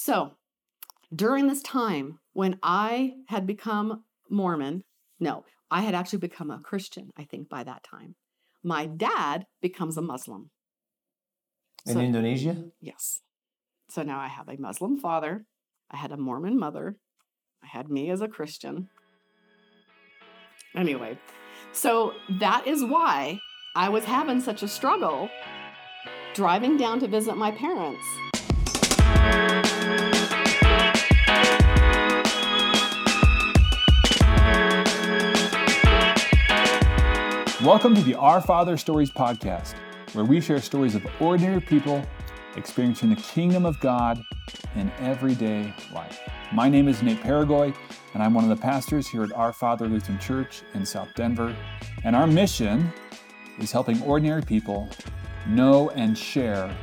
So during this time when I had become Mormon, no, I had actually become a Christian, I think, by that time. My dad becomes a Muslim. In So- Indonesia? Yes. So now I have a Muslim father, I had a Mormon mother, I had me as a Christian. Anyway, so that is why I was having such a struggle driving down to visit my parents. Welcome to the Our Father Stories podcast, where we share stories of ordinary people experiencing the kingdom of God in everyday life. My name is Nate Paragoy, and I'm one of the pastors here at Our Father Lutheran Church in South Denver. And our mission is helping ordinary people know and share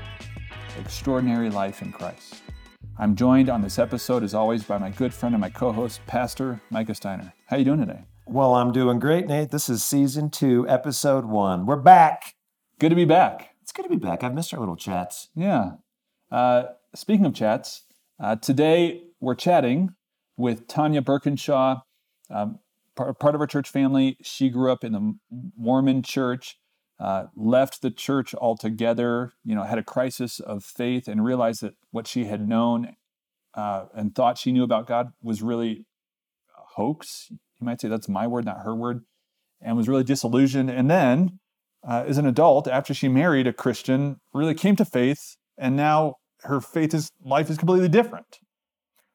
extraordinary life in Christ. I'm joined on this episode, as always, by my good friend and my co-host, Pastor Micah Steiner. How are you doing today? Well, I'm doing great, Nate. This is season two, episode one. We're back. Good to be back. It's good to be back. I've missed our little chats. Yeah. Uh, speaking of chats, uh, today we're chatting with Tanja Burkinshaw, um, par- part of our church family. She grew up in the Mormon church, uh, left the church altogether, you know, had a crisis of faith and realized that what she had known uh, and thought she knew about God was really a hoax. You might say that's my word, not her word, and was really disillusioned. And then, uh, as an adult, after she married a Christian, really came to faith, and now her faith is life is completely different.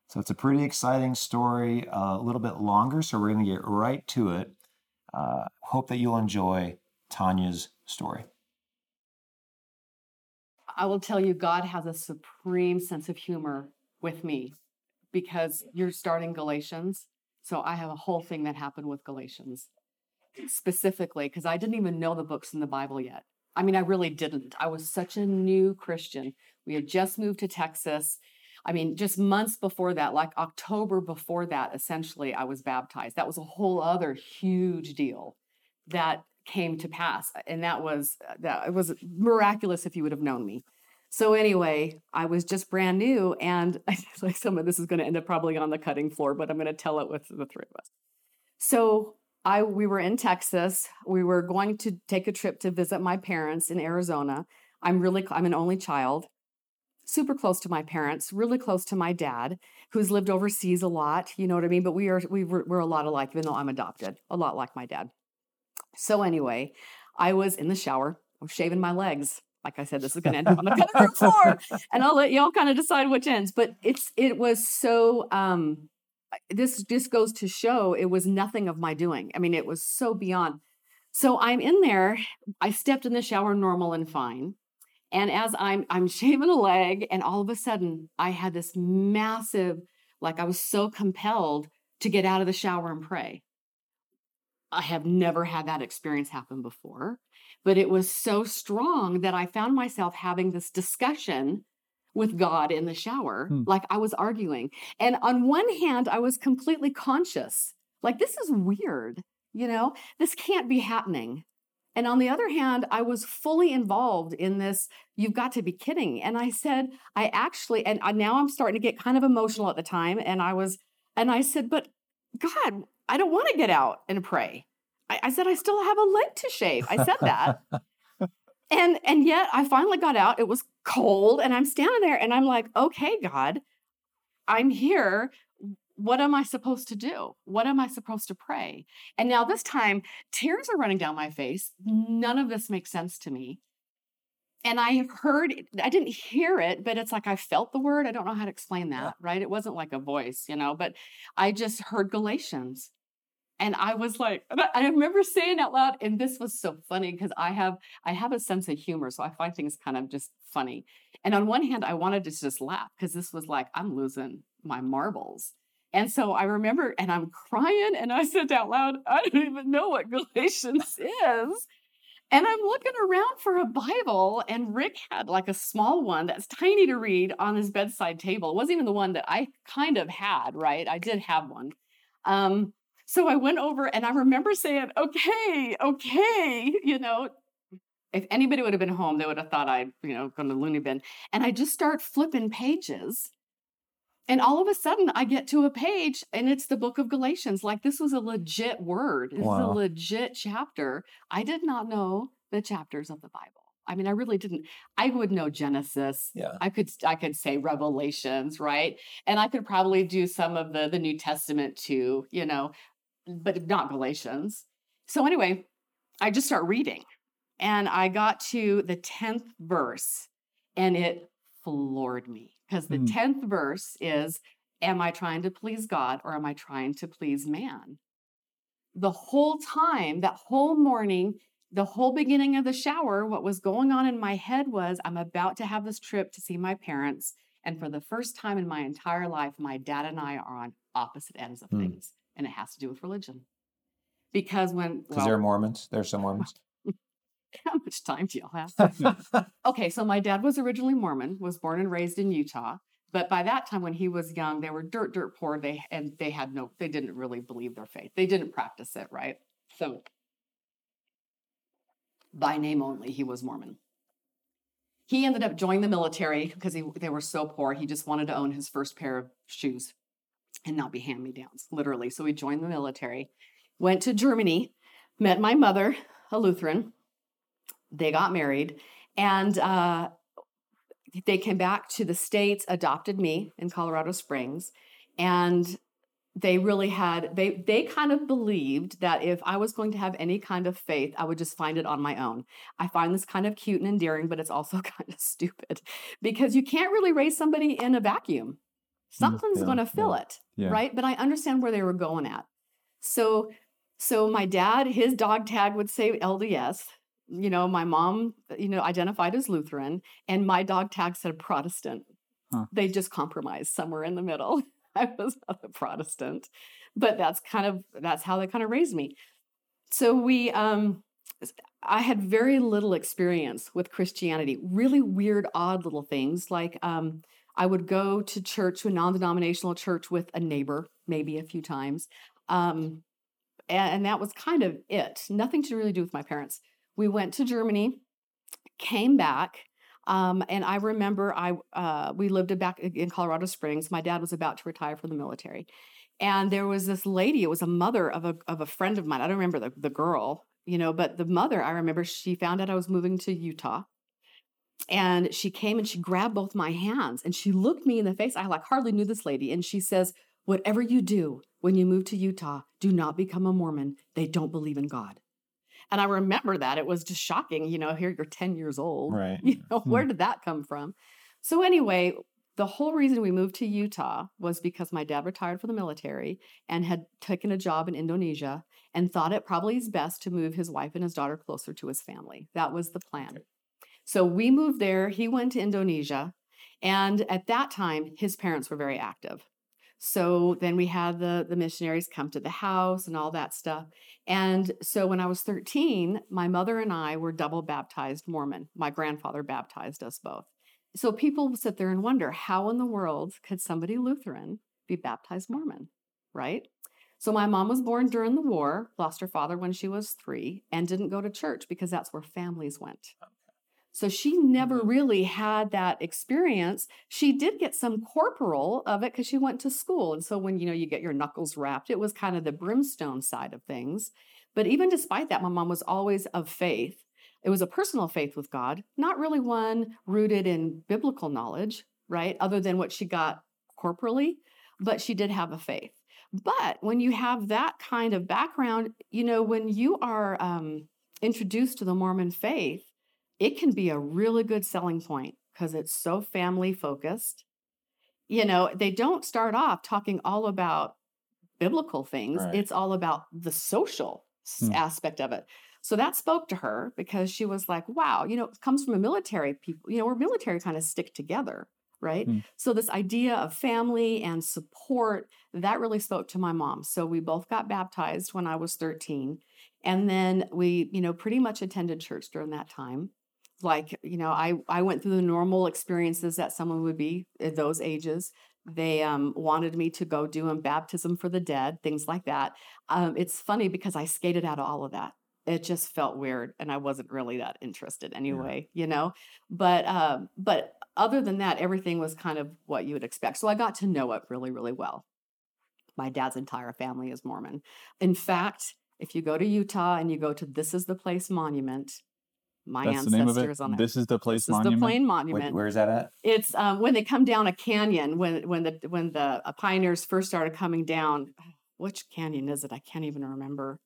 So it's a pretty exciting story, uh, a little bit longer. So we're going to get right to it. Uh, hope that you'll enjoy Tanja's story. I will tell you, God has a supreme sense of humor with me because you're starting Galatians. So I have a whole thing that happened with Galatians specifically because I didn't even know the books in the Bible yet. I mean, I really didn't. I was such a new Christian. We had just moved to Texas. I mean, just months before that, like October before that, essentially, I was baptized. That was a whole other huge deal that came to pass. And that was uh, that it was miraculous if you would have known me. So anyway, I was just brand new, and like some of this is going to end up probably on the cutting floor, but I'm going to tell it with the three of us. So I we were in Texas. We were going to take a trip to visit my parents in Arizona. I'm really I'm an only child, super close to my parents, really close to my dad, who's lived overseas a lot. You know what I mean? But we are we were, we're a lot alike, even though I'm adopted, a lot like my dad. So anyway, I was in the shower, I was shaving my legs. Like I said, this is going to end up on the cutting room floor, and I'll let y'all kind of decide which ends. But it's it was so um, this just goes to show it was nothing of my doing. I mean, it was so beyond. So I'm in there. I stepped in the shower normal and fine. And as I'm I'm shaving a leg, and all of a sudden I had this massive, like I was so compelled to get out of the shower and pray. I have never had that experience happen before, but it was so strong that I found myself having this discussion with God in the shower, Hmm. like I was arguing. And on one hand, I was completely conscious, like, this is weird, you know, this can't be happening. And on the other hand, I was fully involved in this. You've got to be kidding. And I said, I actually, and I- now I'm starting to get kind of emotional at the time. And I was, and I said, but God, I don't want to get out and pray. I, I said, I still have a leg to shave. I said that. and and yet I finally got out. It was cold, and I'm standing there and I'm like, okay, God, I'm here. What am I supposed to do? What am I supposed to pray? And now this time, tears are running down my face. None of this makes sense to me. And I heard, I didn't hear it, but it's like I felt the word. I don't know how to explain that, right? It wasn't like a voice, you know, but I just heard Galatians. And I was like, I remember saying out loud, and this was so funny because I have I have a sense of humor, so I find things kind of just funny. And on one hand, I wanted to just laugh because this was like I'm losing my marbles. And so I remember, and I'm crying, and I said out loud, I don't even know what Galatians is. And I'm looking around for a Bible, and Rick had like a small one that's tiny to read on his bedside table. It wasn't even the one that I kind of had, right? I did have one. Um, so I went over and I remember saying, okay, okay, you know, if anybody would have been home, they would have thought I'd, you know, gone to the loony bin. And I just start flipping pages. And all of a sudden, I get to a page and it's the book of Galatians. Like this was a legit word, this is a legit chapter. I did not know the chapters of the Bible. I mean, I really didn't. I would know Genesis. Yeah. I could I could say Revelations, right? And I could probably do some of the the New Testament too, you know, but not Galatians. So anyway, I just start reading. And I got to the 10th verse and it floored me because the Hmm. 10th verse is am I trying to please God or am I trying to please man? The whole time, that whole morning, the whole beginning of the shower, what was going on in my head was I'm about to have this trip to see my parents. And for the first time in my entire life, my dad and I are on opposite ends of Hmm. things. And it has to do with religion. Because when, Because well, they're Mormons. There's some Mormons. how much time do y'all have? okay, so my dad was originally Mormon, was born and raised in Utah. But by that time, when he was young, they were dirt, dirt poor. They and they had no, they didn't really believe their faith. They didn't practice it, right? So by name only, he was Mormon. He ended up joining the military because they were so poor. He just wanted to own his first pair of shoes and not be hand me downs, literally. So he joined the military, went to Germany, met my mother, a Lutheran. They got married, and uh, they came back to the States, adopted me in Colorado Springs. And they really had they they kind of believed that if I was going to have any kind of faith, I would just find it on my own. I find this kind of cute and endearing, but it's also kind of stupid because you can't really raise somebody in a vacuum. Something's yeah, going to fill yeah, it, yeah. right? But I understand where they were going at. So so my dad, his dog tag would say LDS. You know, my mom, you know, identified as Lutheran, and my dog tag said Protestant. Huh. They just compromised somewhere in the middle. I was not a Protestant, but that's kind of that's how they kind of raised me. So we um I had very little experience with Christianity, really weird, odd little things. Like um, I would go to church, to a non-denominational church with a neighbor, maybe a few times. Um, and, and that was kind of it. Nothing to really do with my parents. We went to Germany, came back, um, and I remember I uh, we lived back in Colorado Springs. My dad was about to retire from the military, and there was this lady. It was a mother of a of a friend of mine. I don't remember the the girl, you know, but the mother. I remember she found out I was moving to Utah, and she came and she grabbed both my hands and she looked me in the face. I like hardly knew this lady, and she says, "Whatever you do when you move to Utah, do not become a Mormon. They don't believe in God." And I remember that it was just shocking. You know, here you're 10 years old. Right. You know, hmm. where did that come from? So, anyway, the whole reason we moved to Utah was because my dad retired from the military and had taken a job in Indonesia and thought it probably is best to move his wife and his daughter closer to his family. That was the plan. So, we moved there. He went to Indonesia. And at that time, his parents were very active. So then we had the the missionaries come to the house and all that stuff. And so when I was 13, my mother and I were double baptized Mormon. My grandfather baptized us both. So people sit there and wonder how in the world could somebody Lutheran be baptized Mormon, right? So my mom was born during the war, lost her father when she was 3 and didn't go to church because that's where families went. Oh. So she never really had that experience. She did get some corporal of it because she went to school. And so when you know you get your knuckles wrapped, it was kind of the brimstone side of things. But even despite that, my mom was always of faith. It was a personal faith with God, not really one rooted in biblical knowledge, right? Other than what she got corporally, but she did have a faith. But when you have that kind of background, you know, when you are um, introduced to the Mormon faith, it can be a really good selling point because it's so family focused. You know, they don't start off talking all about biblical things, Right. it's all about the social Hmm. aspect of it. So that spoke to her because she was like, wow, you know, it comes from a military people, you know, we're military kind of stick together, right? Hmm. So this idea of family and support, that really spoke to my mom. So we both got baptized when I was 13. And then we, you know, pretty much attended church during that time. Like, you know, I I went through the normal experiences that someone would be at those ages. They um, wanted me to go do a baptism for the dead, things like that. Um, it's funny because I skated out of all of that. it just felt weird and I wasn't really that interested anyway, you know. But um but other than that everything was kind of what you would expect. So I got to know it really really well. My dad's entire family is Mormon. In fact, if you go to Utah and you go to This is the Place Monument, my That's the name of ancestors it. on it. This is the place This is monument. the plain Wait, monument. where is that at? It's um, when they come down a canyon. When when the when the uh, pioneers first started coming down. Which canyon is it? I can't even remember.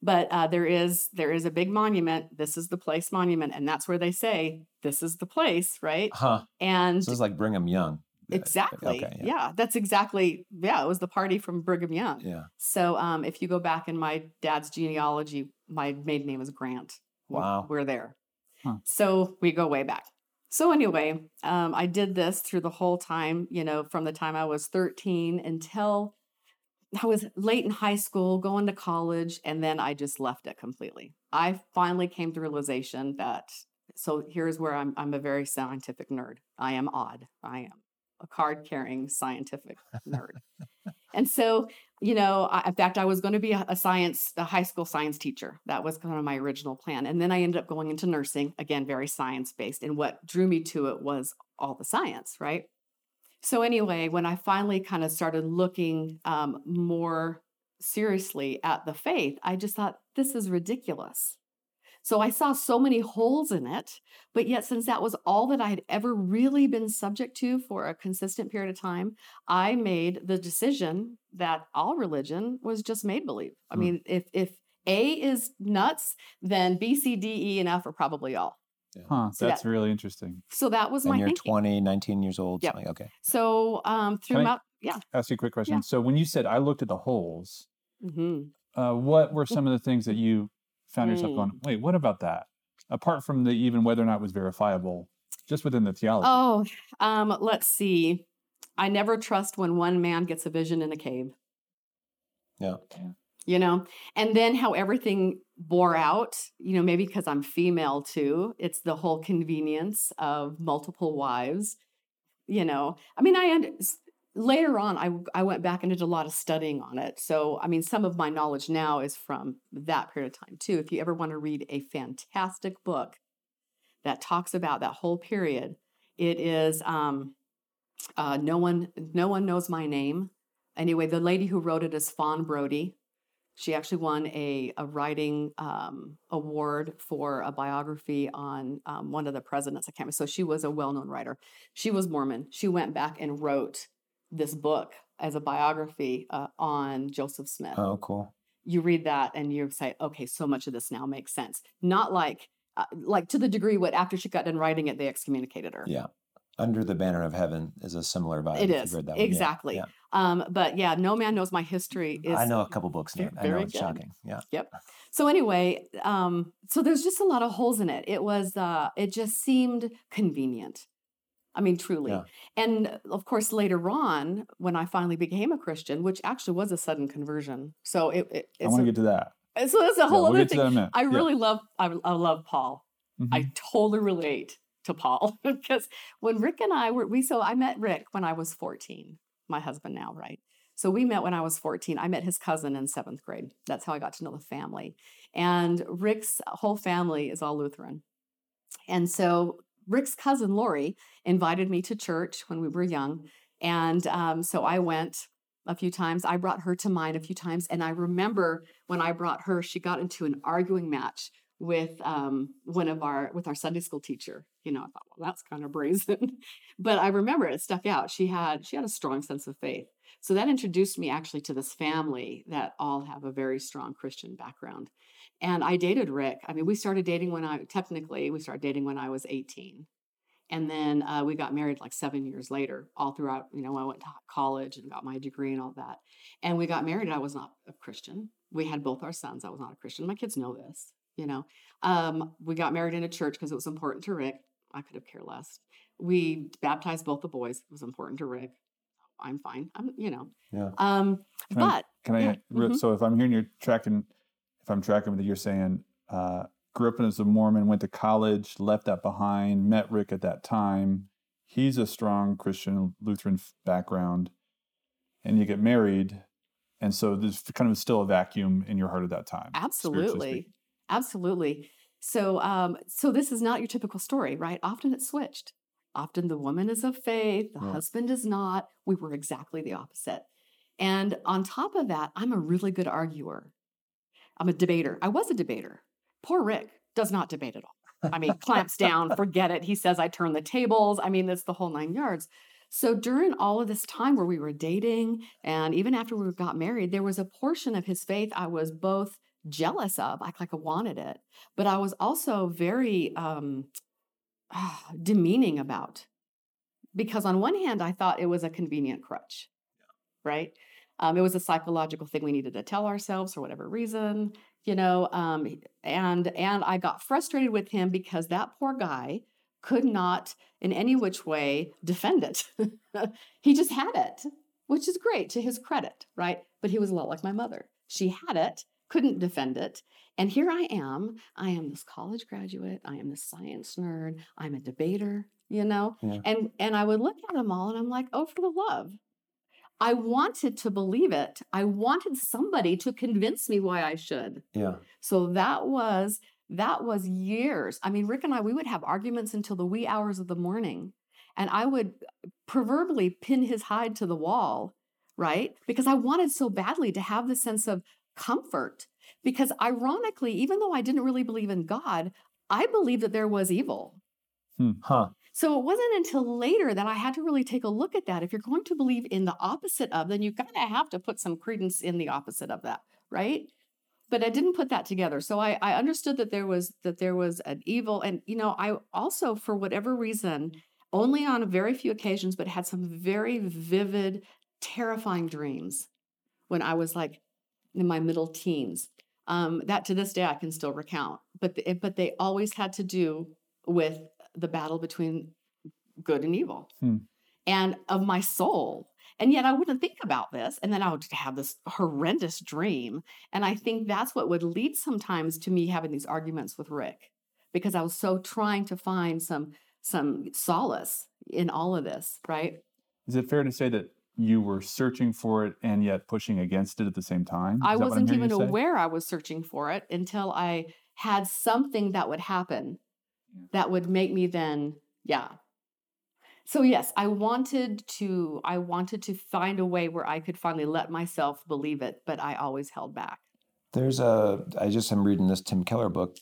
But uh, there is there is a big monument. This is the place monument, and that's where they say this is the place, right? Huh. And So it's like Brigham Young. Uh, exactly, Okay. yeah. that's exactly yeah. It was the party from Brigham Young. Yeah. So um, if you go back in my dad's genealogy, my maiden name is Grant. Wow. We're there. Huh. So we go way back. So anyway, um, I did this through the whole time, you know, from the time I was 13 until I was late in high school, going to college, and then I just left it completely. I finally came to realization that so here's where I'm I'm a very scientific nerd. I am odd. I am a card carrying scientific nerd. and so, you know, I, in fact, I was going to be a, science, a high school science teacher. That was kind of my original plan. And then I ended up going into nursing, again, very science based. And what drew me to it was all the science, right? So, anyway, when I finally kind of started looking um, more seriously at the faith, I just thought, this is ridiculous. So I saw so many holes in it, but yet since that was all that I had ever really been subject to for a consistent period of time, I made the decision that all religion was just made believe. I Hmm. mean, if if A is nuts, then B, C, D, E, and F are probably all. Huh. So That's that- really interesting. So that was And my you're thinking. 20, 19 years old. Yep. something- Okay. So um Can I- throughout, yeah. Ask you a quick question. So when you said I looked at the holes, hmm uh, what were some of the things that you found yourself Mm. going, wait, what about that? Apart from the even whether or not it was verifiable, just within the theology. Oh, um, let's see. I never trust when one man gets a vision in a cave. Yeah. you know and then how everything bore out you know maybe because i'm female too it's the whole convenience of multiple wives you know i mean i und- s- later on I, I went back and did a lot of studying on it so i mean some of my knowledge now is from that period of time too if you ever want to read a fantastic book that talks about that whole period it is um uh, no one no one knows my name anyway the lady who wrote it is fawn brodie she actually won a, a writing um, award for a biography on um, one of the presidents. I can't remember. So she was a well known writer. She was Mormon. She went back and wrote this book as a biography uh, on Joseph Smith. Oh, cool. You read that and you say, okay, so much of this now makes sense. Not like, uh, like to the degree what after she got done writing it, they excommunicated her. Yeah. Under the Banner of Heaven is a similar vibe. It is read that one. Yeah, exactly. yeah. Um, but yeah, no man knows my history. Is I know a couple books ve- I know it's good. shocking. Yeah. Yep. So anyway, um, so there's just a lot of holes in it. It was, uh, it just seemed convenient. I mean, truly. Yeah. And of course, later on, when I finally became a Christian, which actually was a sudden conversion. So it, it I want to get to that. so that's a Yeah, whole we'll other thing. that in a. I Yeah. really love, I, I love Paul. Mhm. I totally relate to Paul because when Rick and I were, we, so I met Rick when I was 14, my husband now, right? So we met when I was 14. I met his cousin in seventh grade. That's how I got to know the family. And Rick's whole family is all Lutheran. And so Rick's cousin, Lori, invited me to church when we were young. And um, so I went a few times. I brought her to mine a few times. And I remember when I brought her, she got into an arguing match with um, one of our with our Sunday school teacher. You know, I thought, well, that's kind of brazen, but I remember it stuck out. She had she had a strong sense of faith, so that introduced me actually to this family that all have a very strong Christian background. And I dated Rick. I mean, we started dating when I technically we started dating when I was eighteen, and then uh, we got married like seven years later. All throughout, you know, I went to college and got my degree and all that. And we got married. I was not a Christian. We had both our sons. I was not a Christian. My kids know this you know um, we got married in a church because it was important to rick i could have cared less we baptized both the boys it was important to rick i'm fine i'm you know Yeah. um Can I- but Can I? Yeah, mhm. So if I'm hearing you're tracking, if I'm tracking with you, you're saying uh, grew up as a Mormon, went to college, left that behind, met Rick at that time. He's a strong Christian Lutheran background, and you get married, and so there's kind of still a vacuum in your heart at that time. absolutely absolutely. So, um, so this is not your typical story, right? Often it's switched. Often the woman is of faith, the Yeah. husband is not. We were exactly the opposite. And on top of that, I'm a really good arguer. I'm a debater. I was a debater. Poor Rick does not debate at all. I mean, clamps down, forget it. He says I turn the tables. I mean, that's the whole nine yards. So during all of this time where we were dating and even after we got married, there was a portion of his faith I was both jealous of, I like I wanted it, but I was also very um, demeaning about. Because on one hand, I thought it was a convenient crutch, right? Um, it was a psychological thing we needed to tell ourselves for whatever reason, you know. Um, and and I got frustrated with him because that poor guy could not, in any which way, defend it. he just had it, which is great to his credit, right? But he was a lot like my mother. She had it, couldn't defend it, and here I am. I am this college graduate. I am this science nerd. I'm a debater, you know. Yeah. And and I would look at them all, and I'm like, oh, for the love. I wanted to believe it. I wanted somebody to convince me why I should. Yeah. So that was that was years. I mean, Rick and I we would have arguments until the wee hours of the morning. And I would proverbially pin his hide to the wall, right? Because I wanted so badly to have the sense of comfort. Because ironically, even though I didn't really believe in God, I believed that there was evil. Hmm, huh. So it wasn't until later that I had to really take a look at that. If you're going to believe in the opposite of, then you kind of have to put some credence in the opposite of that, right? But I didn't put that together. So I, I understood that there was that there was an evil, and you know, I also, for whatever reason, only on very few occasions, but had some very vivid, terrifying dreams when I was like in my middle teens. Um, that to this day I can still recount, but the, but they always had to do with the battle between good and evil Hmm. and of my soul. And yet I wouldn't think about this. And then I would have this horrendous dream. And I think that's what would lead sometimes to me having these arguments with Rick because I was so trying to find some some solace in all of this, right? Is it fair to say that you were searching for it and yet pushing against it at the same time? I Is I'm wasn't even aware I was searching for it until I had something that would happen that would make me then, yeah. So yes, I wanted to I wanted to find a way where I could finally let myself believe it, but I always held back. There's a. I just am reading this Tim Keller book.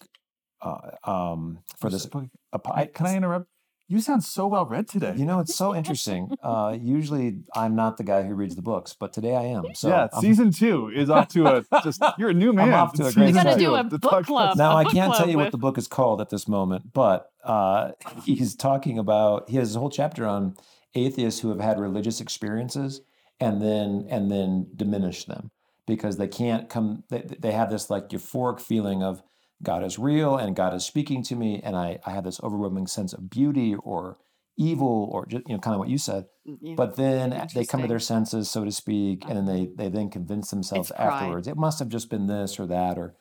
Uh, um, for this, book? a, po- can I interrupt? You sound so well read today. You know, it's so interesting. Uh, usually, I'm not the guy who reads the books, but today I am. So yeah, I'm- season two is off to a just. You're a new man. off to a great We season got to start. do a of book club. now a I book can't tell club you what the book is called at this moment, but uh, he's talking about. He has a whole chapter on atheists who have had religious experiences and then and then diminish them because they can't come. They, they have this like euphoric feeling of God is real and God is speaking to me, and I I have this overwhelming sense of beauty or evil or just you know kind of what you said. Mm, yeah. But then they come to their senses, so to speak, and then they uh-huh. they then convince themselves It's pride. afterwards. It must have just been this or that or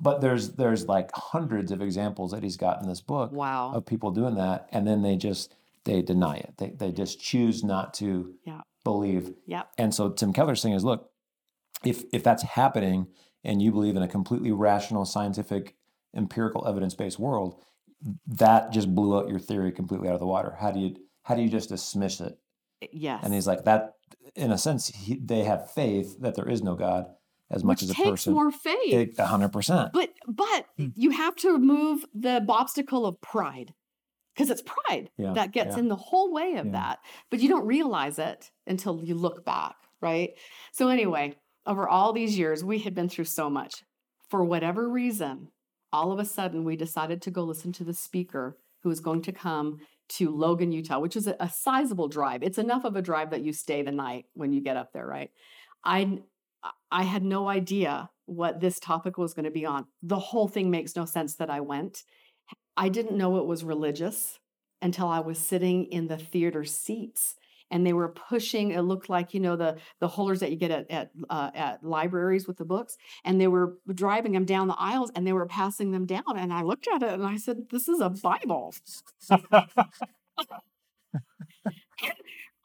but there's there's like hundreds of examples that he's got in this book wow. of people doing that and then they just they deny it. They they just choose not to Yeah. believe. Yep. And so Tim Keller's saying is look, if if that's happening and you believe in a completely rational, scientific, empirical, evidence-based world, that just blew out your theory completely out of the water. How do you how do you just dismiss it? Yes. And he's like that in a sense he, they have faith that there is no God as much Which as a takes person. more faith. A hundred percent. But but Hmm. you have to remove the obstacle of pride. Because it's pride Yeah, that gets yeah. in the whole way of Yeah. that. But you don't realize it until you look back, right? So anyway, over all these years, we had been through so much. For whatever reason, all of a sudden we decided to go listen to the speaker who was going to come to Logan, Utah, which is a, a sizable drive. It's enough of a drive that you stay the night when you get up there, right? I I had no idea what this topic was going to be on. The whole thing makes no sense that I went. I didn't know it was religious until I was sitting in the theater seats and they were pushing it looked like you know the the holders that you get at at, uh, at libraries with the books and they were driving them down the aisles and they were passing them down and I looked at it and I said this is a bible. And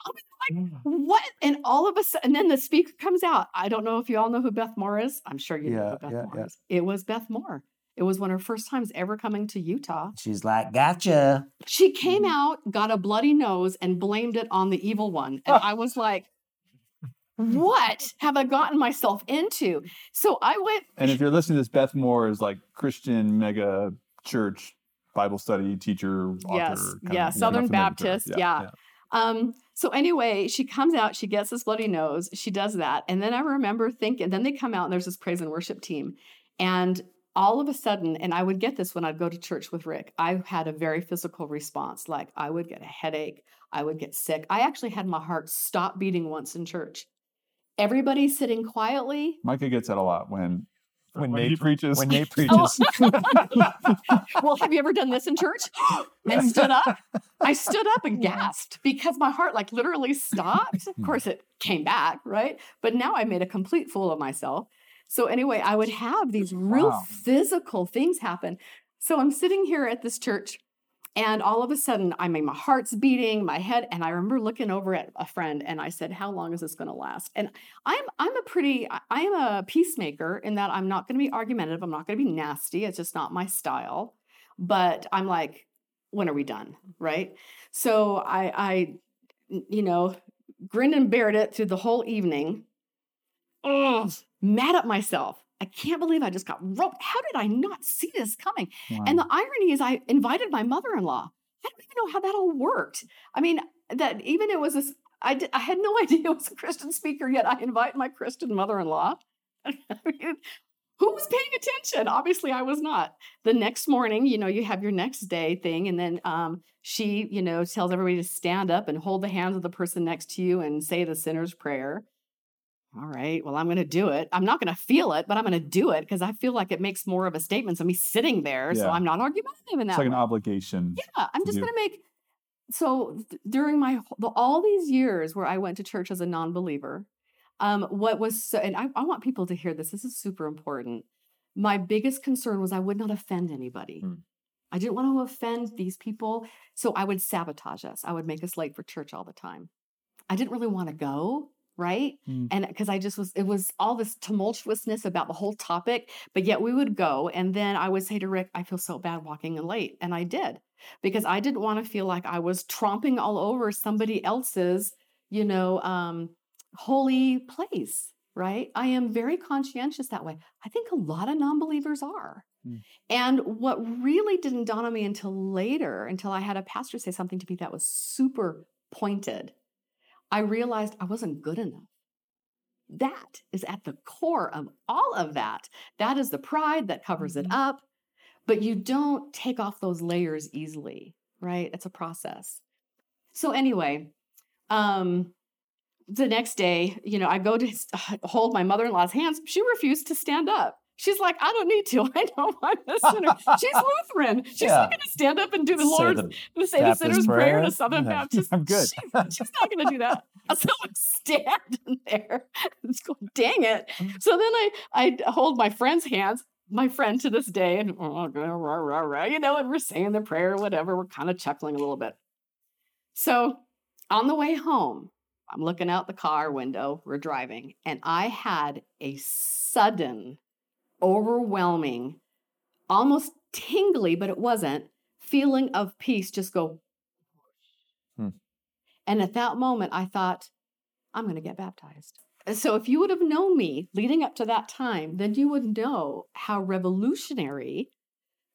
I was like, what? And all of a sudden and then the speaker comes out. I don't know if you all know who Beth Moore is. I'm sure you know who Beth yeah, Moore yeah. is. It was Beth Moore It was one of her first times ever coming to Utah. She's like, gotcha. She came out, got a bloody nose, and blamed it on the evil one. And I was like, what have I gotten myself into? So I went, And if you're listening to this, Beth Moore is like Christian mega church Bible study teacher, author. Yes, kind yeah, of- Southern familiar with her. Baptist, yeah. Um, so anyway, she comes out, she gets this bloody nose, she does that. And then I remember thinking, then they come out and there's this praise and worship team. And all of a sudden, and I would get this when I'd go to church with Rick, I had a very physical response. Like I would get a headache, I would get sick. I actually had my heart stop beating once in church. Everybody sitting quietly. Micah gets that a lot when When when Nate preaches. When Nate Oh. preaches, well, have you ever done this in church? and stood up. I stood up and gasped because my heart like literally stopped. Of hmm. course, it came back, right? But now I made a complete fool of myself. So anyway, I would have these real Wow. physical things happen. So I'm sitting here at this church, and all of a sudden, I mean, my heart's beating, my head, and I remember looking over at a friend, and I said, "How long is this going to last?" And I'm I'm a pretty I I am a peacemaker in that I'm not going to be argumentative. I'm not going to be nasty. It's just not my style. But I'm like, when are we done? Right. So I I you know, grinned and bared it through the whole evening. Ugh, mad at myself. I can't believe I just got roped. How did I not see this coming? Wow. And the irony is, I invited my mother in law. I don't even know how that all worked. I mean, that even it was this, I, did, I had no idea it was a Christian speaker, yet I invite my Christian mother in law. I mean, who was paying attention? Obviously, I was not. The next morning, you know, you have your next day thing, and then um, she, you know, tells everybody to stand up and hold the hands of the person next to you and say the sinner's prayer. All right, well, I'm going to do it. I'm not going to feel it, but I'm going to do it because I feel like it makes more of a statement than me sitting there. So I'm not argumentative in that it's like an obligation. Yeah, I'm just going to make. So th- during my all these years where I went to church as a non-believer, um, what was so, and I, I want people to hear this. This is super important. My biggest concern was I would not offend anybody. Hmm. I didn't want to offend these people, so I would sabotage us. I would make us late for church all the time. I didn't really want to go, right? Hmm. And because I just was, it was all this tumultuousness about the whole topic, but yet we would go. And then I would say to Rick, I feel so bad walking in late. And I did because I didn't want to feel like I was tromping all over somebody else's, you know, um, holy place, right? I am very conscientious that way. I think a lot of non believers are. Hmm. And what really didn't dawn on me until later, until I had a pastor say something to me that was super pointed, I realized I wasn't good enough. That is at the core of all of that. That is the pride that covers it up, but you don't take off those layers easily, right? It's a process. So, anyway, um, the next day, you know, I go to hold my mother in law's hands. She refused to stand up. She's like, I don't need to. I know I'm a sinner. She's Lutheran. She's Yeah. not going to stand up and do the Say Lord's the say the sinner's prayer in prayer. a Southern Yeah. Baptist. I'm good. She- she's not going to do that. So I'm standing there. It's going, dang it. Mm. So then I I hold my friend's hands, my friend to this day, and "Oh, rah, rah, rah, rah," you know, and we're saying the prayer, or whatever. We're kind of chuckling a little bit. So on the way home, I'm looking out the car window. We're driving, and I had a sudden, overwhelming, almost tingly, but it wasn't, feeling of peace just go. Hmm. And at that moment, I thought, I'm going to get baptized. So if you would have known me leading up to that time, then you would know how revolutionary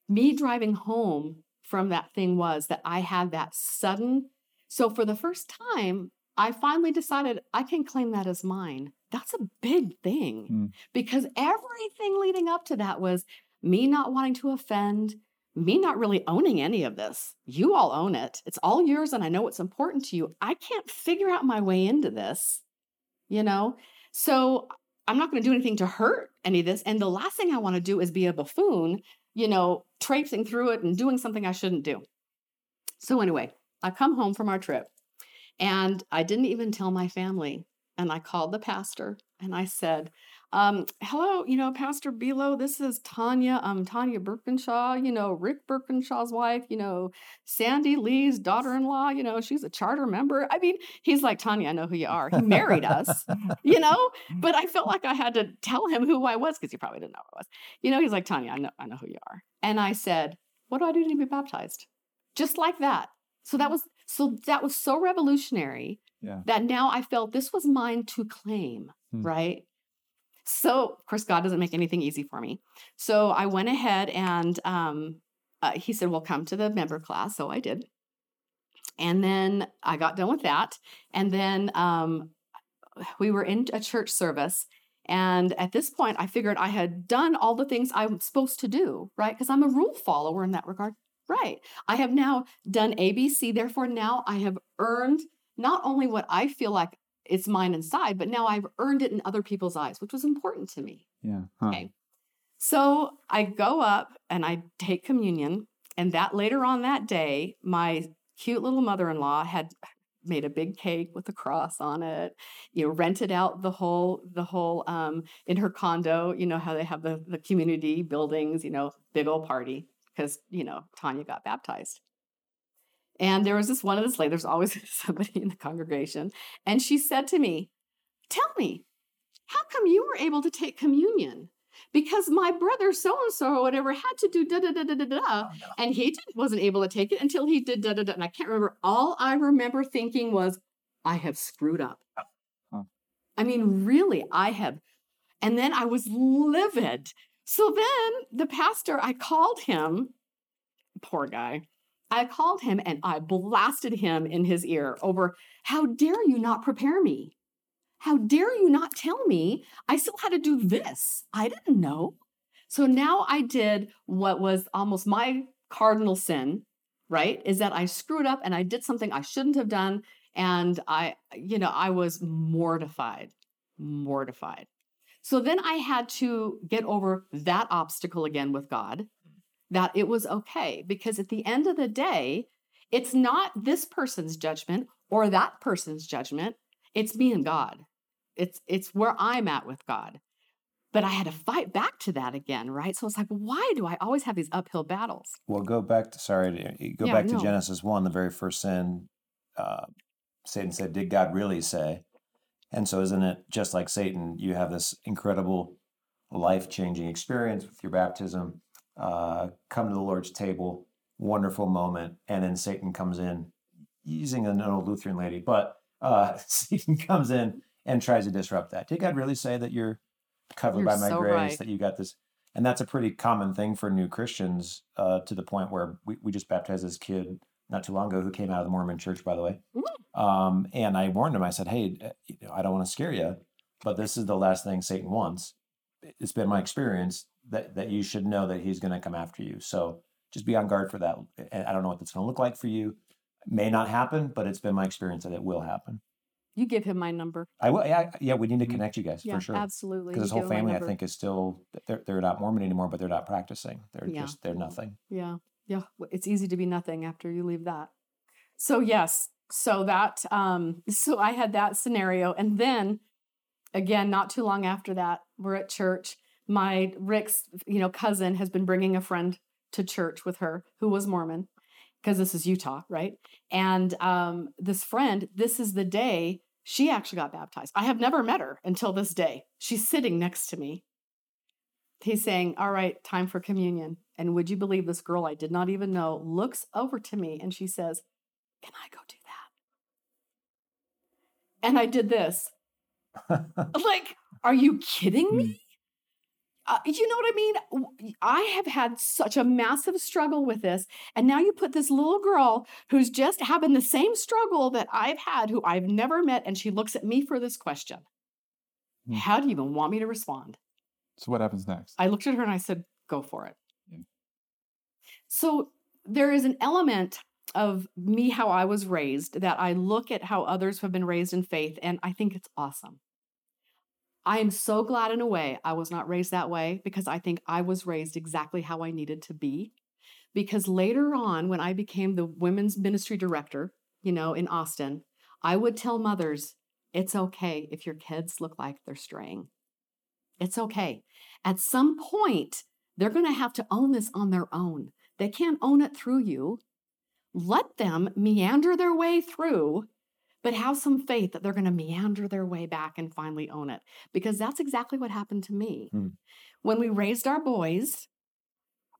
me driving home from that thing was that I had that sudden. So for the first time, I finally decided I can claim that as mine. That's a big thing Mm. because everything leading up to that was me not wanting to offend, me not really owning any of this. You all own it. It's all yours, and I know it's important to you. I can't figure out my way into this, you know? So I'm not going to do anything to hurt any of this. And the last thing I want to do is be a buffoon, you know, traipsing through it and doing something I shouldn't do. So anyway, I come home from our trip and I didn't even tell my family. And I called the pastor and I said, um, hello, you know, Pastor Bilo, this is Tanja, um, Tanja Burkinshaw, you know, Rick Burkinshaw's wife, you know, Sandy Lee's daughter-in-law, you know, she's a charter member. I mean, he's like, Tanja, I know who you are. He married us, you know, but I felt like I had to tell him who I was because he probably didn't know who I was. You know, he's like, Tanja, I know, I know who you are. And I said, What do I do to be baptized? Just like that. So that was so that was so revolutionary Yeah. that now I felt this was mine to claim, Hmm. right? So, of course, God doesn't make anything easy for me. So I went ahead and um, uh, he said, Well, come to the member class. So I did. And then I got done with that. And then um, we were in a church service. And at this point, I figured I had done all the things I'm supposed to do, right? Because I'm a rule follower in that regard. Right. I have now done ABC. Therefore, now I have earned not only what I feel like it's mine inside, but now I've earned it in other people's eyes, which was important to me. Yeah. Huh. Okay. So I go up and I take communion. And that later on that day, my cute little mother in law had made a big cake with a cross on it you know rented out the whole the whole um in her condo you know how they have the the community buildings you know big old party because you know tanja got baptized and there was this one of this lady there's always somebody in the congregation and she said to me tell me how come you were able to take communion because my brother so and so or whatever had to do da da da da da da Oh, no. and he didn't, wasn't able to take it until he did da da da. And I can't remember. All I remember thinking was, I have screwed up. Oh, huh. I mean, really, I have. And then I was livid. So then the pastor, I called him, poor guy. I called him and I blasted him in his ear over, How dare you not prepare me? How dare you not tell me I still had to do this? I didn't know. So now I did what was almost my cardinal sin, right? Is that I screwed up and I did something I shouldn't have done. And I, you know, I was mortified, mortified. So then I had to get over that obstacle again with God, that it was okay. Because at the end of the day, it's not this person's judgment or that person's judgment. It's me and God. It's it's where I'm at with God. But I had to fight back to that again, right? So it's like, why do I always have these uphill battles? Well, go back to sorry, go Yeah, back to no. Genesis one, the very first sin. Uh, Satan said, "Did God really say?" And so, isn't it just like Satan? You have this incredible, life-changing experience with your baptism. Uh, come to the Lord's table, wonderful moment, and then Satan comes in, using an old Lutheran lady, but uh, Satan comes in and tries to disrupt that. Did God really say that you're covered You're by my so grace? right. That you got this and that's a pretty common thing for new Christians uh, to the point where we, we just baptized this kid not too long ago who came out of the Mormon church, by the way. Um, and I warned him, I said, hey, uh, you know, I don't want to scare you, but this is the last thing Satan wants. It's been my experience that, that you should know that he's going to come after you. So just be on guard for that. I don't know what that's going to look like for you. It may not happen, but it's been my experience that it will happen. You give him my number. I will, yeah, yeah, we need to Mhm. connect you guys Yeah, for sure absolutely. because this You whole give him my family, I think, is still they're they're not Mormon anymore, but they're not practicing. They're Yeah. just they're nothing. Yeah. Yeah. It's easy to be nothing after you leave that. So yes. So that um so I had that scenario. And then again, not too long after that, we're at church. My Rick's, you know, cousin has been bringing a friend to church with her who was Mormon because this is Utah, right? And um this friend, this is the day she actually got baptized. I have never met her until this day. She's sitting next to me. He's saying, All right, time for communion. And would you believe this girl I did not even know looks over to me and she says, Can I go do that? And I did this. Like, are you kidding me? Uh, you know what I mean? I have had such a massive struggle with this. And now you put this little girl who's just having the same struggle that I've had, who I've never met, and she looks at me for this question. Hmm. How do you even want me to respond? So what happens next? I looked at her and I said, go for it. So there is an element of me, how I was raised, that I look at how others have been raised in faith, and I think it's awesome. I am so glad in a way I was not raised that way because I think I was raised exactly how I needed to be. Because later on, when I became the women's ministry director, you know, in Austin, I would tell mothers, it's okay if your kids look like they're straying. It's okay. At some point, they're going to have to own this on their own. They can't own it through you. Let them meander their way through, but have some faith that they're going to meander their way back and finally own it. Because that's exactly what happened to me. Hmm. When we raised our boys,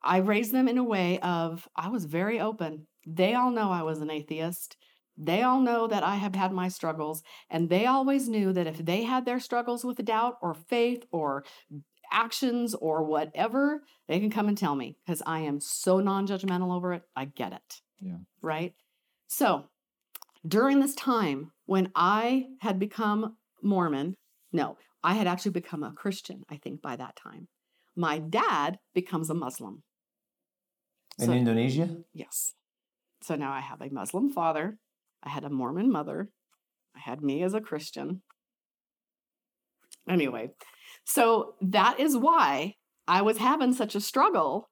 I raised them in a way of I was very open. They all know I was an atheist. They all know that I have had my struggles, and they always knew that if they had their struggles with doubt or faith or actions or whatever, they can come and tell me because I am so non judgmental over it. I get it. Yeah. Right. So during this time when I had become Mormon, no, I had actually become a Christian, I think, by that time. My dad becomes a Muslim. In So- Indonesia? Yes. So now I have a Muslim father. I had a Mormon mother. I had me as a Christian. Anyway, so that is why I was having such a struggle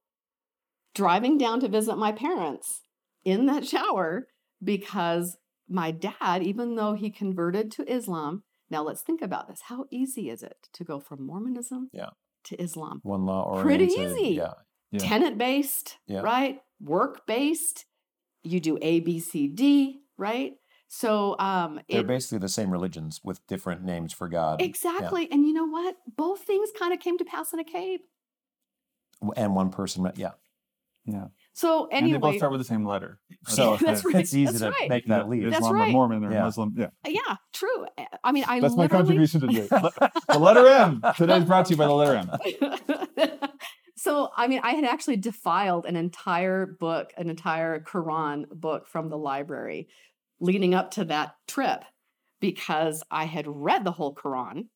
driving down to visit my parents in that shower because my dad, even though he converted to Islam, now let's think about this. How easy is it to go from Mormonism Yeah. to Islam? One law or Pretty easy. Yeah. Yeah. tenant based, Yeah. right? Work based. You do A, B, C, D, right? So um They're it, basically the same religions with different names for God. Yeah. exactly. And you know what? Both things kind of came to pass in a cave. And one person, yeah. Yeah. So And they both start with the same letter. So That's right. it's easy That's to right. make that leap. That's Islam or right. Mormon or Yeah. Muslim. Yeah. yeah, true. I mean, I That's my literally contribution today. The letter M. Today's brought to you by the letter M. so I mean, I had actually defiled an entire book, an entire Quran book from the library leading up to that trip because I had read the whole Quran.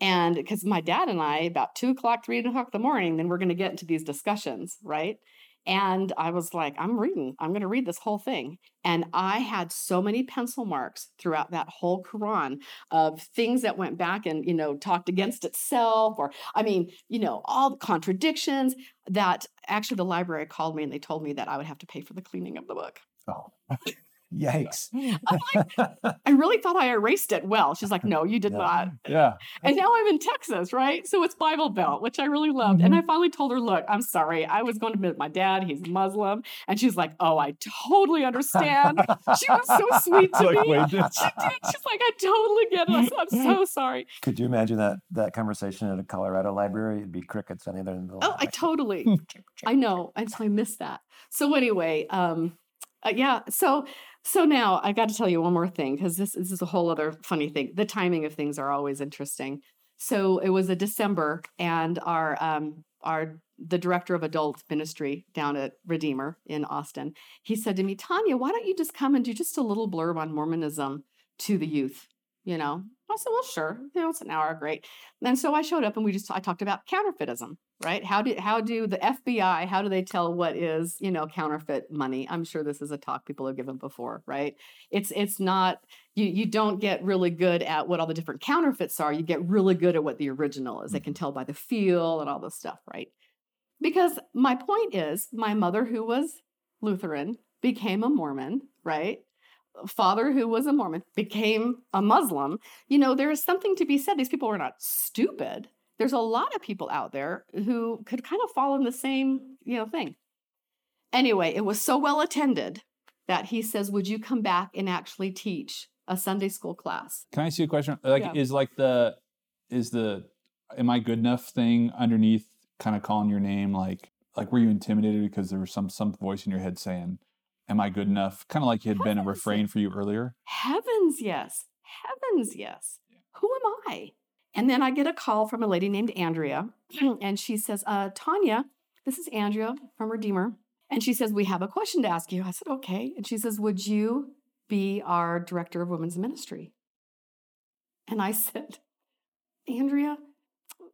And because my dad and I, about two o'clock, three o'clock in the morning, then we're going to get into these discussions, right? And I was like, I'm reading, I'm going to read this whole thing. And I had so many pencil marks throughout that whole Quran of things that went back and, you know, talked against itself, or I mean, you know, all the contradictions that actually the library called me and they told me that I would have to pay for the cleaning of the book. Oh. Yikes. I'm like, I really thought I erased it well. She's like, no, you did Yeah. not. Yeah. And now I'm in Texas, right? So it's Bible Belt, which I really loved. And I finally told her, look, I'm sorry. I was going to meet my dad. He's Muslim. And she's like, oh, I totally understand. She was so sweet to Like, me. She did. She's like, I totally get it. I'm so sorry. Could you imagine that that conversation at a Colorado library? It'd be crickets the other of the Oh, I totally. I know. And so I missed that. So anyway, um, uh, yeah. So so now I got to tell you one more thing because this, this is a whole other funny thing. The timing of things are always interesting. So it was a December, and our um our the director of adult ministry down at Redeemer in Austin, he said to me, Tanja, why don't you just come and do just a little blurb on Mormonism to the youth? You know, I said, well, sure. You know, it's an hour, great. And so I showed up and we just I talked about counterfeitism, right? How do how do the FBI how do they tell what is you know counterfeit money? I'm sure this is a talk people have given before, right? It's it's not you you don't get really good at what all the different counterfeits are. You get really good at what the original is. They can mm-hmm. tell by the feel and all this stuff, right? Because my point is, my mother who was Lutheran became a Mormon, right? Father who was a Mormon became a Muslim you know, there is something to be said. These people are not stupid. There's a lot of people out there who could kind of fall in the same, you know, thing. Anyway, it was so well attended that he says, "Would you come back and actually teach a Sunday school class?" Can I ask you a question? Like, Yeah. is like the is the am I good enough thing underneath kind of calling your name? Like, like were you intimidated because there was some some voice in your head saying, "Am I good enough?" Kind of like it had been a refrain for you earlier. Heavens, yes. Heavens, yes. Who am I? And then I get a call from a lady named Andrea, and she says, uh, Tanja, this is Andrea from Redeemer. And she says, We have a question to ask you. I said, Okay. And she says, Would you be our director of women's ministry? And I said, Andrea,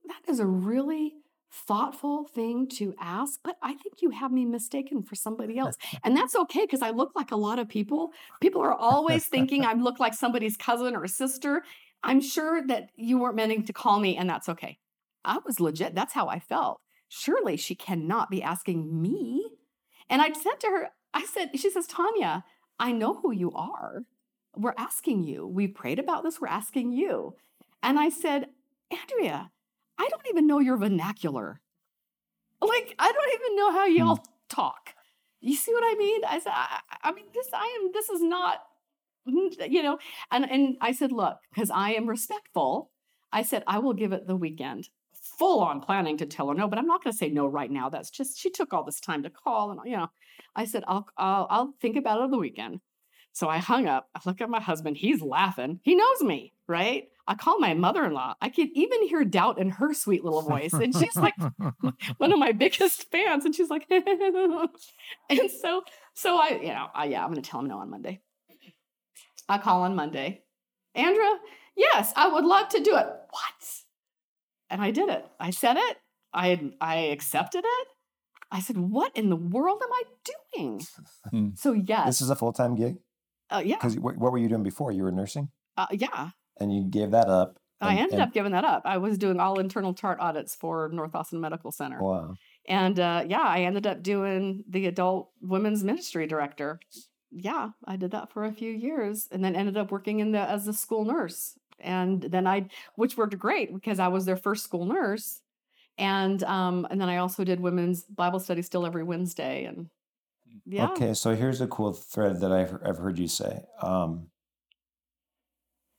that is a really thoughtful thing to ask, but I think you have me mistaken for somebody else. And that's okay because I look like a lot of people. People are always thinking I look like somebody's cousin or sister. I'm sure that you weren't meaning to call me, and that's okay. I was legit. That's how I felt. Surely she cannot be asking me. And I said to her, I said, she says, Tanja, I know who you are. We're asking you. We prayed about this. We're asking you. And I said, Andrea, I don't even know your vernacular. Like, I don't even know how hmm. y'all talk. You see what I mean? I said, I, I mean, this, I am, this is not, Mm-hmm, you know, and, and I said, look, because I am respectful, I said, I will give it the weekend. Full on planning to tell her no, but I'm not going to say no right now. That's just, she took all this time to call. And, you know, I said, I'll, I'll, I'll think about it on the weekend. So I hung up. I look at my husband. He's laughing. He knows me, right? I call my mother in law. I can even hear doubt in her sweet little voice. And she's like one of my biggest fans. And she's like, and so, so I, you know, I, yeah, I'm going to tell him no on Monday. I call on Monday. Andrea, yes, I would love to do it. What? And I did it. I said it. I, I accepted it. I said, what in the world am I doing? Hmm. So yes, This is a full time gig uh, yeah, because what, what were you doing before? You were nursing, uh, yeah. and you gave that up. I ended and- up giving that up. I was doing all internal chart audits for North Austin Medical Center. Wow. And uh, yeah, I ended up doing the adult women's ministry director. Yeah, I did that for a few years and then ended up working in the as a school nurse. And then I, which worked great because I was their first school nurse. And um, and then I also did women's Bible study still every Wednesday. And yeah, Okay, so here's a cool thread that I've, I've heard you say. Um,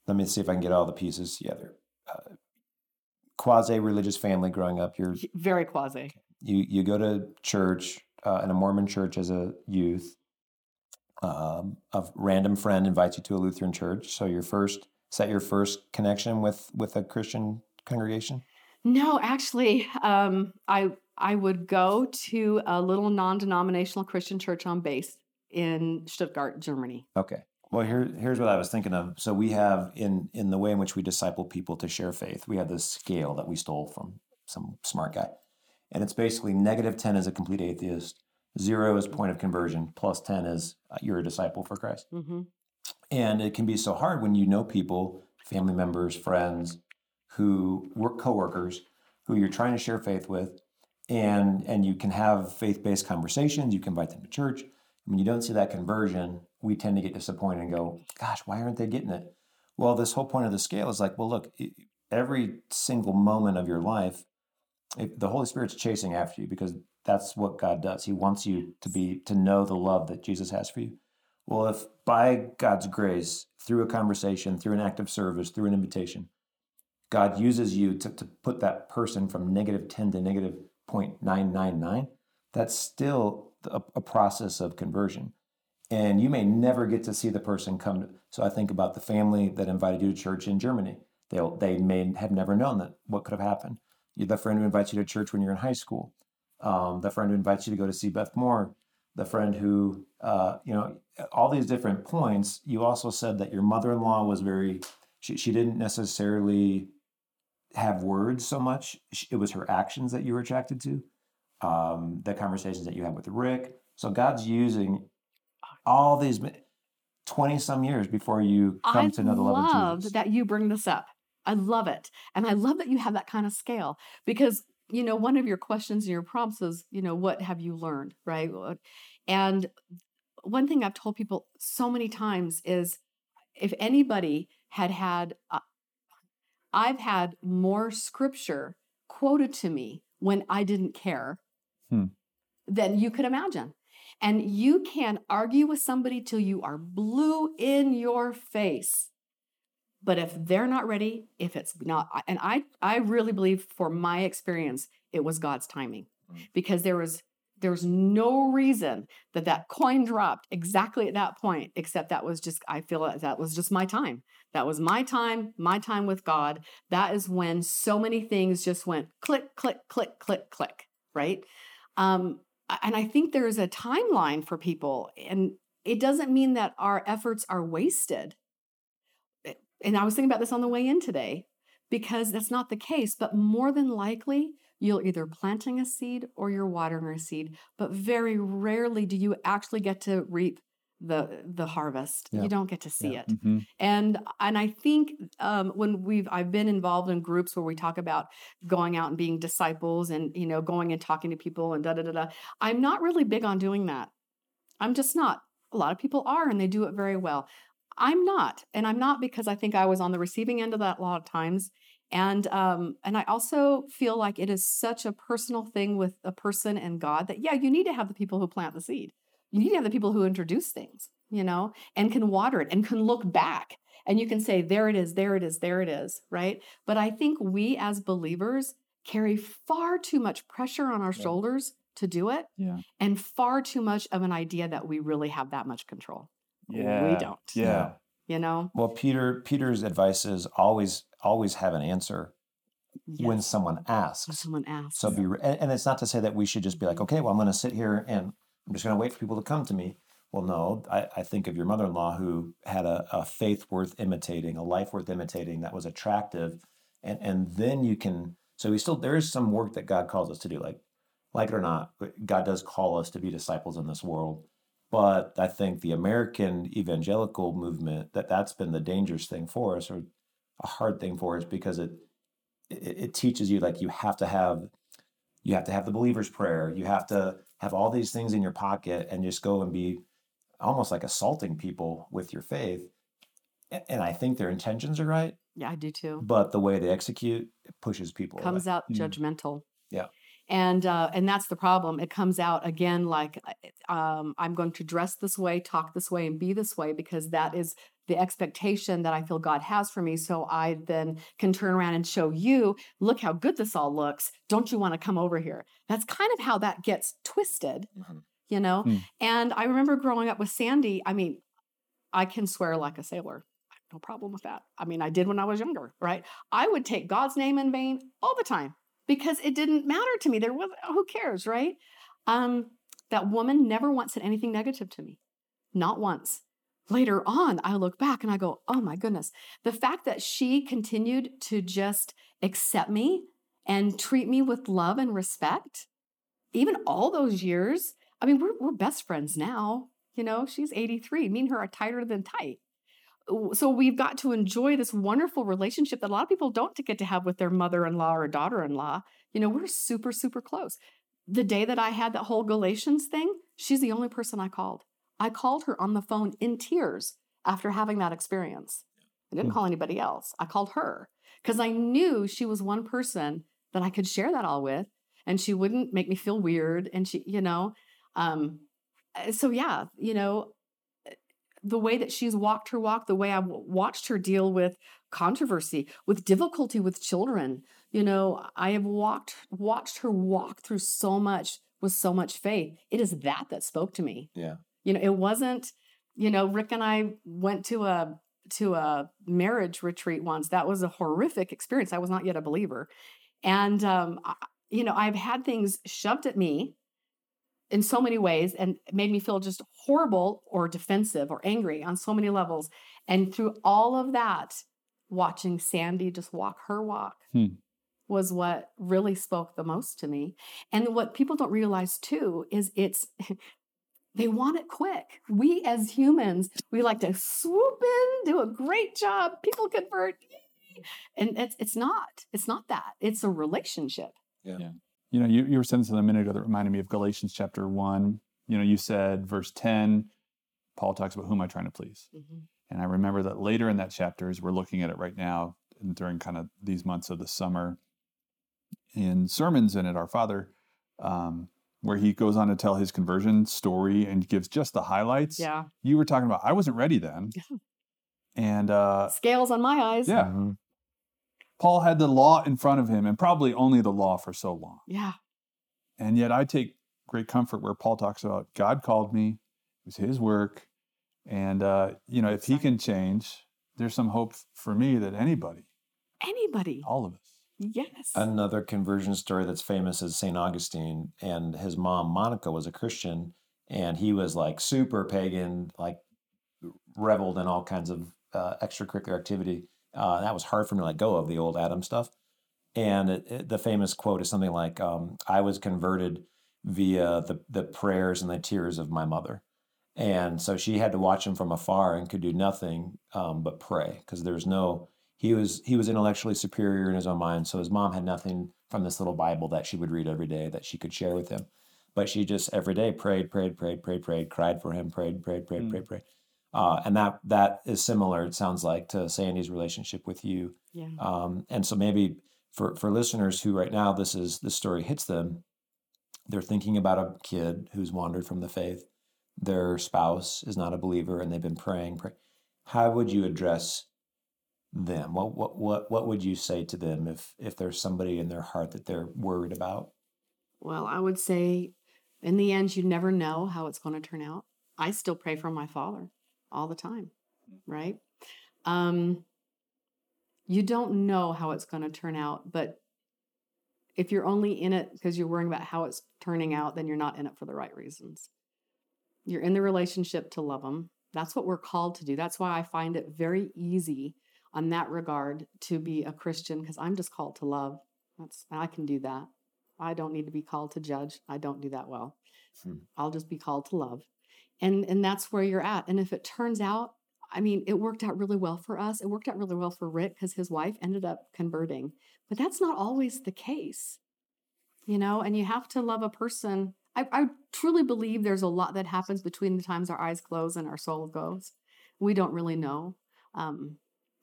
let me see if I can get all the pieces together. Uh, Quasi religious family growing up. You're very quasi. you you go to church uh, in a Mormon church as a youth. Um, a random friend invites you to a Lutheran church. So your first is that your first connection with with a Christian congregation? No, actually, um, I I would go to a little non-denominational Christian church on base in Stuttgart, Germany. Okay. Well, here, here's what I was thinking of. So we have in in the way in which we disciple people to share faith, we have this scale that we stole from some smart guy, and it's basically negative ten is a complete atheist, zero is point of conversion, plus ten is uh, you're a disciple for Christ. hmm And it can be so hard when you know people, family members, friends, who work coworkers, who you're trying to share faith with, and and you can have faith-based conversations. You can invite them to church. When you don't see that conversion, we tend to get disappointed and go, "Gosh, why aren't they getting it?" Well, this whole point of the scale is like, well, look, every single moment of your life, if the Holy Spirit's chasing after you because that's what God does. He wants you to be to know the love that Jesus has for you. Well, if by God's grace, through a conversation, through an act of service, through an invitation, God uses you to, to put that person from negative 10 to negative 0.999, that's still a, a process of conversion. And you may never get to see the person come. To, so I think about the family that invited you to church in Germany. They'll, they may have never known that what could have happened. The friend who invites you to church when you're in high school, um, the friend who invites you to go to see Beth Moore, the friend who, uh, you know, all these different points. You also said that your mother-in-law was very, she, she didn't necessarily have words so much. It was her actions that you were attracted to, um, the conversations that you had with Rick. So God's using all these 20 some years before you come I to know the love of Jesus. that you bring this up. I love it. And I love that you have that kind of scale because, you know, one of your questions and your prompts is, you know, what have you learned? Right. And one thing I've told people so many times is if anybody had had, uh, I've had more scripture quoted to me when I didn't care Hmm. than you could imagine. And you can argue with somebody till you are blue in your face. But if they're not ready, if it's not, and I, I really believe for my experience, it was God's timing because there was, there was no reason that that coin dropped exactly at that point, except that was just, I feel that that was just my time. That was my time, my time with God. That is when so many things just went click, click, click, click, click, right? Um, and I think there is a timeline for people, and it doesn't mean that our efforts are wasted. And I was thinking about this on the way in today because that's not the case, but more than likely, you're either planting a seed or you're watering a seed, but very rarely do you actually get to reap the the harvest. Yeah. You don't get to see Yeah. it Mhm. and and i think um, when we've i've been involved in groups where we talk about going out and being disciples and you know going and talking to people and da da da da i'm not really big on doing that i'm just not a lot of people are and they do it very well i'm not and i'm not because i think i was on the receiving end of that a lot of times And um, and I also feel like it is such a personal thing with a person and God that yeah, you need to have the people who plant the seed. You need to have the people who introduce things, you know, and can water it and can look back and you can say, there it is, there it is, there it is, right? But I think we as believers carry far too much pressure on our Yeah. shoulders to do it Yeah. and far too much of an idea that we really have that much control. Yeah. We don't. Yeah. You know? Well, Peter Peter's advice is always always have an answer when Yes. someone When asks. someone asks. So be, re- and, and it's not to say that we should just be like, mm-hmm. okay, well, I'm going to sit here and I'm just going to wait for people to come to me. Well, no, I, I think of your mother-in-law who had a, a faith worth imitating, a life worth imitating that was attractive, and and then you can. So we still there is some work that God calls us to do, like like it or not, God does call us to be disciples in this world. But I think the American evangelical movement that that's been the dangerous thing for us, or a hard thing for us, because it it, it teaches you like you have to have you have to have the believer's prayer you have to have all these things in your pocket and just go and be almost like assaulting people with your faith and i think their intentions are right yeah, I do too. but the way they execute it pushes people comes away. out Mm. judgmental. Yeah. And uh, and that's the problem. It comes out again like uh, um, I'm going to dress this way, talk this way, and be this way because that is the expectation that I feel God has for me. So I then can turn around and show you, look how good this all looks. Don't you want to come over here? That's kind of how that gets twisted, Mhm. you know. Hmm. And I remember growing up with Sandy. I mean, I can swear like a sailor. No problem with that. I mean, I did when I was younger, right? I would take God's name in vain all the time because it didn't matter to me. There was who cares, right? Um, that woman never once said anything negative to me, not once. Later on, I look back and I go, oh my goodness. The fact that she continued to just accept me and treat me with love and respect, even all those years. I mean, we're, we're best friends now. You know, she's 83. Me and her are tighter than tight so we've got to enjoy this wonderful relationship that a lot of people don't get to have with their mother-in-law or daughter-in-law. You know we're super super close. The day that i had that whole galatians thing she's the only person i called. I called her on the phone in tears after having that experience. I didn't Hmm. call anybody else. I called her because i knew she was one person that i could share that all with and she wouldn't make me feel weird and she you know um uh, so yeah you know the way that she's walked her walk, the way I've watched her deal with controversy, with difficulty with children. You know, I have walked watched her walk through so much with so much faith. It is that that spoke to me. Yeah. You know, it wasn't, you know, Rick and I went to a to a marriage retreat once. That was a horrific experience. I was not yet a believer. And um I, you know, I've had things shoved at me in so many ways and made me feel just horrible or defensive or angry on so many levels. And through all of that, watching Sandy just walk her walk Hmm. was what really spoke the most to me. And what people don't realize too is it's they want it quick. We as humans, we like to swoop in, do a great job, people convert. yay. And it's it's not. It's not that. It's a relationship. You know, you, you were saying something a minute ago that reminded me of Galatians chapter one. You know, you said verse 10, Paul talks about who am I trying to please? And I remember that later in that chapter, as we're looking at it right now, and during kind of these months of the summer, in sermons and at Our Father, um, where he goes on to tell his conversion story and gives just the highlights. Yeah. You were talking about, I wasn't ready then. And uh, Scales on my eyes. yeah, Mhm. Paul had the law in front of him and probably only the law for so long. Yeah. And yet I take great comfort where Paul talks about God called me, it was his work. And, uh, you know, if he can change, there's some hope for me that anybody, Anybody. all of us, Yes. Another conversion story that's famous is St. Augustine, and his mom, Monica, was a Christian, and he was like super pagan, like reveled in all kinds of uh, extracurricular activity. Uh, that was hard for me to let go of the old Adam stuff. And it, it- the famous quote is something like, um, I was converted via the, the prayers and the tears of my mother. And so she had to watch him from afar and could do nothing um, but pray because there's no, he was he was intellectually superior in his own mind so his mom had nothing from this little bible that she would read every day that she could share with him but she just every day prayed prayed prayed prayed prayed cried for him prayed prayed prayed Mm. prayed prayed Uh, and that that is similar, it sounds like, to Sandy's relationship with you. Yeah. Um, and so maybe for for listeners who right now this is this story hits them, they're thinking about a kid who's wandered from the faith. Their spouse is not a believer, and they've been praying. Pray. How would you address them? What what what what would you say to them if if there's somebody in their heart that they're worried about? Well, I would say in the end, you never know how it's going to turn out. I still pray for my father all the time, right? Um, you don't know how it's going to turn out, but if you're only in it because you're worrying about how it's turning out, then you're not in it for the right reasons. You're in the relationship to love them. That's what we're called to do. That's why I find it very easy on that regard to be a Christian because I'm just called to love. That's I can do that. I don't need to be called to judge. I don't do that well. Hmm. I'll just be called to love. And and that's where you're at. And if it turns out, I mean, it worked out really well for us. It worked out really well for Rick because his wife ended up converting. But that's not always the case. You know, and you have to love a person. I, I truly believe there's a lot that happens between the times our eyes close and our soul goes. We don't really know. Um,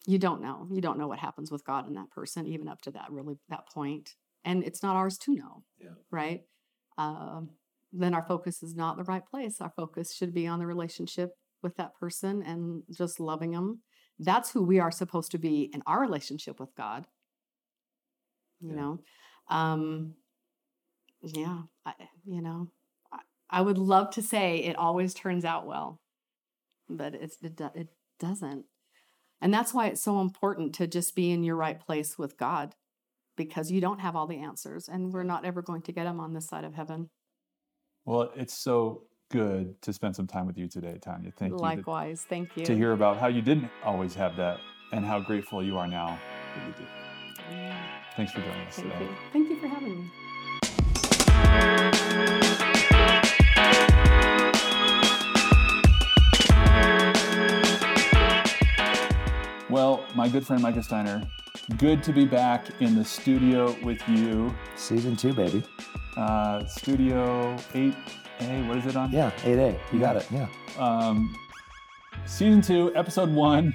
you don't know. You don't know what happens with God and that person, even up to that really that point. And it's not ours to know. Yeah. Right. Um, then our focus is not the right place. Our focus should be on the relationship with that person and just loving them. That's who we are supposed to be in our relationship with God. You Yeah. know, um, yeah, I, you know, I, I would love to say it always turns out well, but it's, it, do- it doesn't. And that's why it's so important to just be in your right place with God because you don't have all the answers and we're not ever going to get them on this side of heaven. Well, it's so good to spend some time with you today, Tanja. Thank you. to- Likewise. Thank you. To hear about how you didn't always have that and how grateful you are now that you do. Yeah, Thanks for joining us Thank today. you. Thank you for having me. Well, my good friend Micah Steiner, good to be back in the studio with you. Season two, baby. Uh, studio 8A, what is it on? Yeah, eight A. You got it. Yeah. Um, season two, episode one.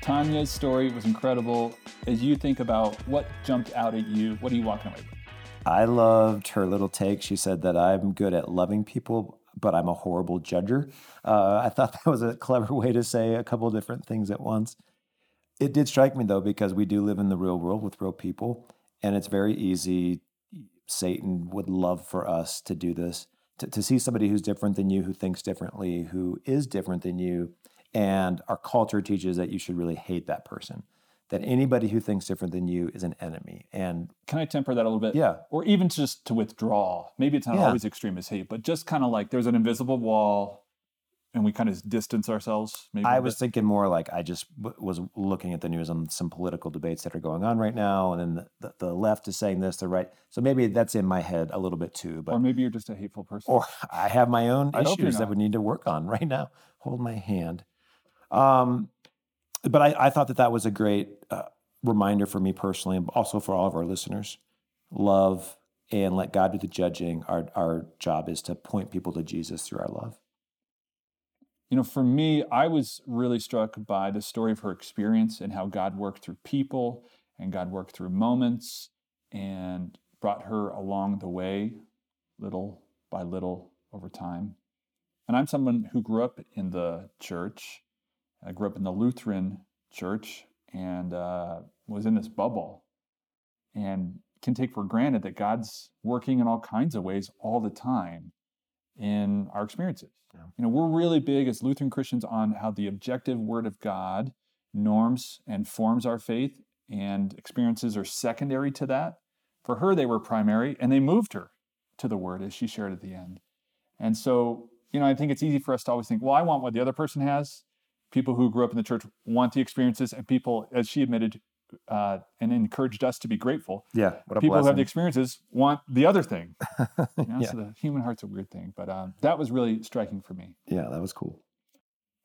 Tanja's story was incredible. As you think about what jumped out at you, what are you walking away with? I loved her little take. She said that I'm good at loving people, but I'm a horrible judger. Uh, I thought that was a clever way to say a couple different things at once. It did strike me though, because we do live in the real world with real people, and it's very easy. Satan would love for us to do this, to, to see somebody who's different than you, who thinks differently, who is different than you. And our culture teaches that you should really hate that person, that anybody who thinks different than you is an enemy. And Can I temper that a little bit? yeah, Or even just to withdraw. Maybe it's not Yeah. always extreme as hate, but just kind of like there's an invisible wall and we kind of distance ourselves. Maybe I was thinking more like I just w- was looking at the news on some political debates that are going on right now, and then the, the, the left is saying this, the right. So maybe that's in my head a little bit too. But or maybe you're just a hateful person. or I have my own I issues that we need to work on right now. Hold my hand. Um, but I, I thought that that was a great uh, reminder for me personally, and also for all of our listeners. Love and let God do the judging. Our our job is to point people to Jesus through our love. You know, for me, I was really struck by the story of her experience and how God worked through people and God worked through moments and brought her along the way, little by little over time. And I'm someone who grew up in the church. I grew up in the Lutheran church and uh, was in this bubble and can take for granted that God's working in all kinds of ways all the time in our experiences. You know, we're really big as Lutheran Christians on how the objective Word of God norms and forms our faith, and experiences are secondary to that. For her, they were primary, and they moved her to the Word, as she shared at the end. And so, you know, I think it's easy for us to always think, well, I want what the other person has. People who grew up in the church want the experiences, and people, as she admitted uh, and encouraged us to be grateful, Yeah, people who have the experiences want the other thing. You know, yeah, So the human heart's a weird thing, but um, that was really striking for me. yeah, that was cool.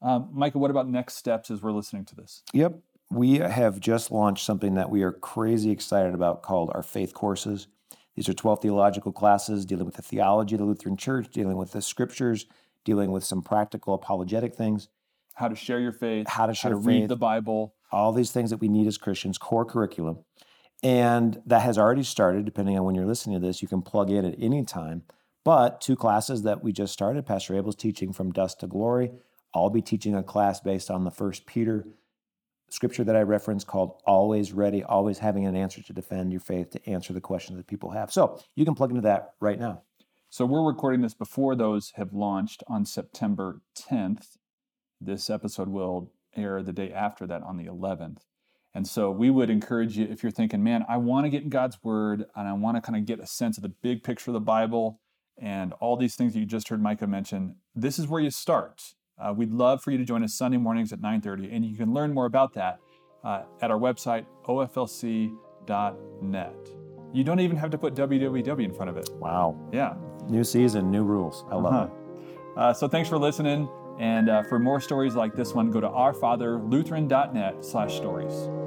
Um, Micah, what about next steps as we're listening to this? Yep. We have just launched something that we are crazy excited about called our faith courses. These are 12 theological classes dealing with the theology of the Lutheran Church, dealing with the scriptures, dealing with some practical apologetic things. how to share your faith, How to share how to read faith. the Bible. All these things that we need as Christians, core curriculum. And that has already started, depending on when you're listening to this. You can plug in at any time. But two classes that we just started, Pastor Abel's teaching from dust to glory. I'll be teaching a class based on the first Peter scripture that I referenced called always ready, always having an answer to defend your faith, to answer the questions that people have. So you can plug into that right now. So we're recording this before those have launched on September 10th. This episode will air the day after that on the 11th. And so we would encourage you if you're thinking, man, I want to get in God's word and I want to kind of get a sense of the big picture of the Bible and all these things that you just heard Micah mention, this is where you start. Uh, we'd love for you to join us Sunday mornings at 9:30, and you can learn more about that uh, at our website oflc.net. You don't even have to put www in front of it. Wow. Yeah, New season, new rules. I love uh-huh. it. Uh, so thanks for listening. And uh, for more stories like this one, go to ourfatherlutheran.net slash stories.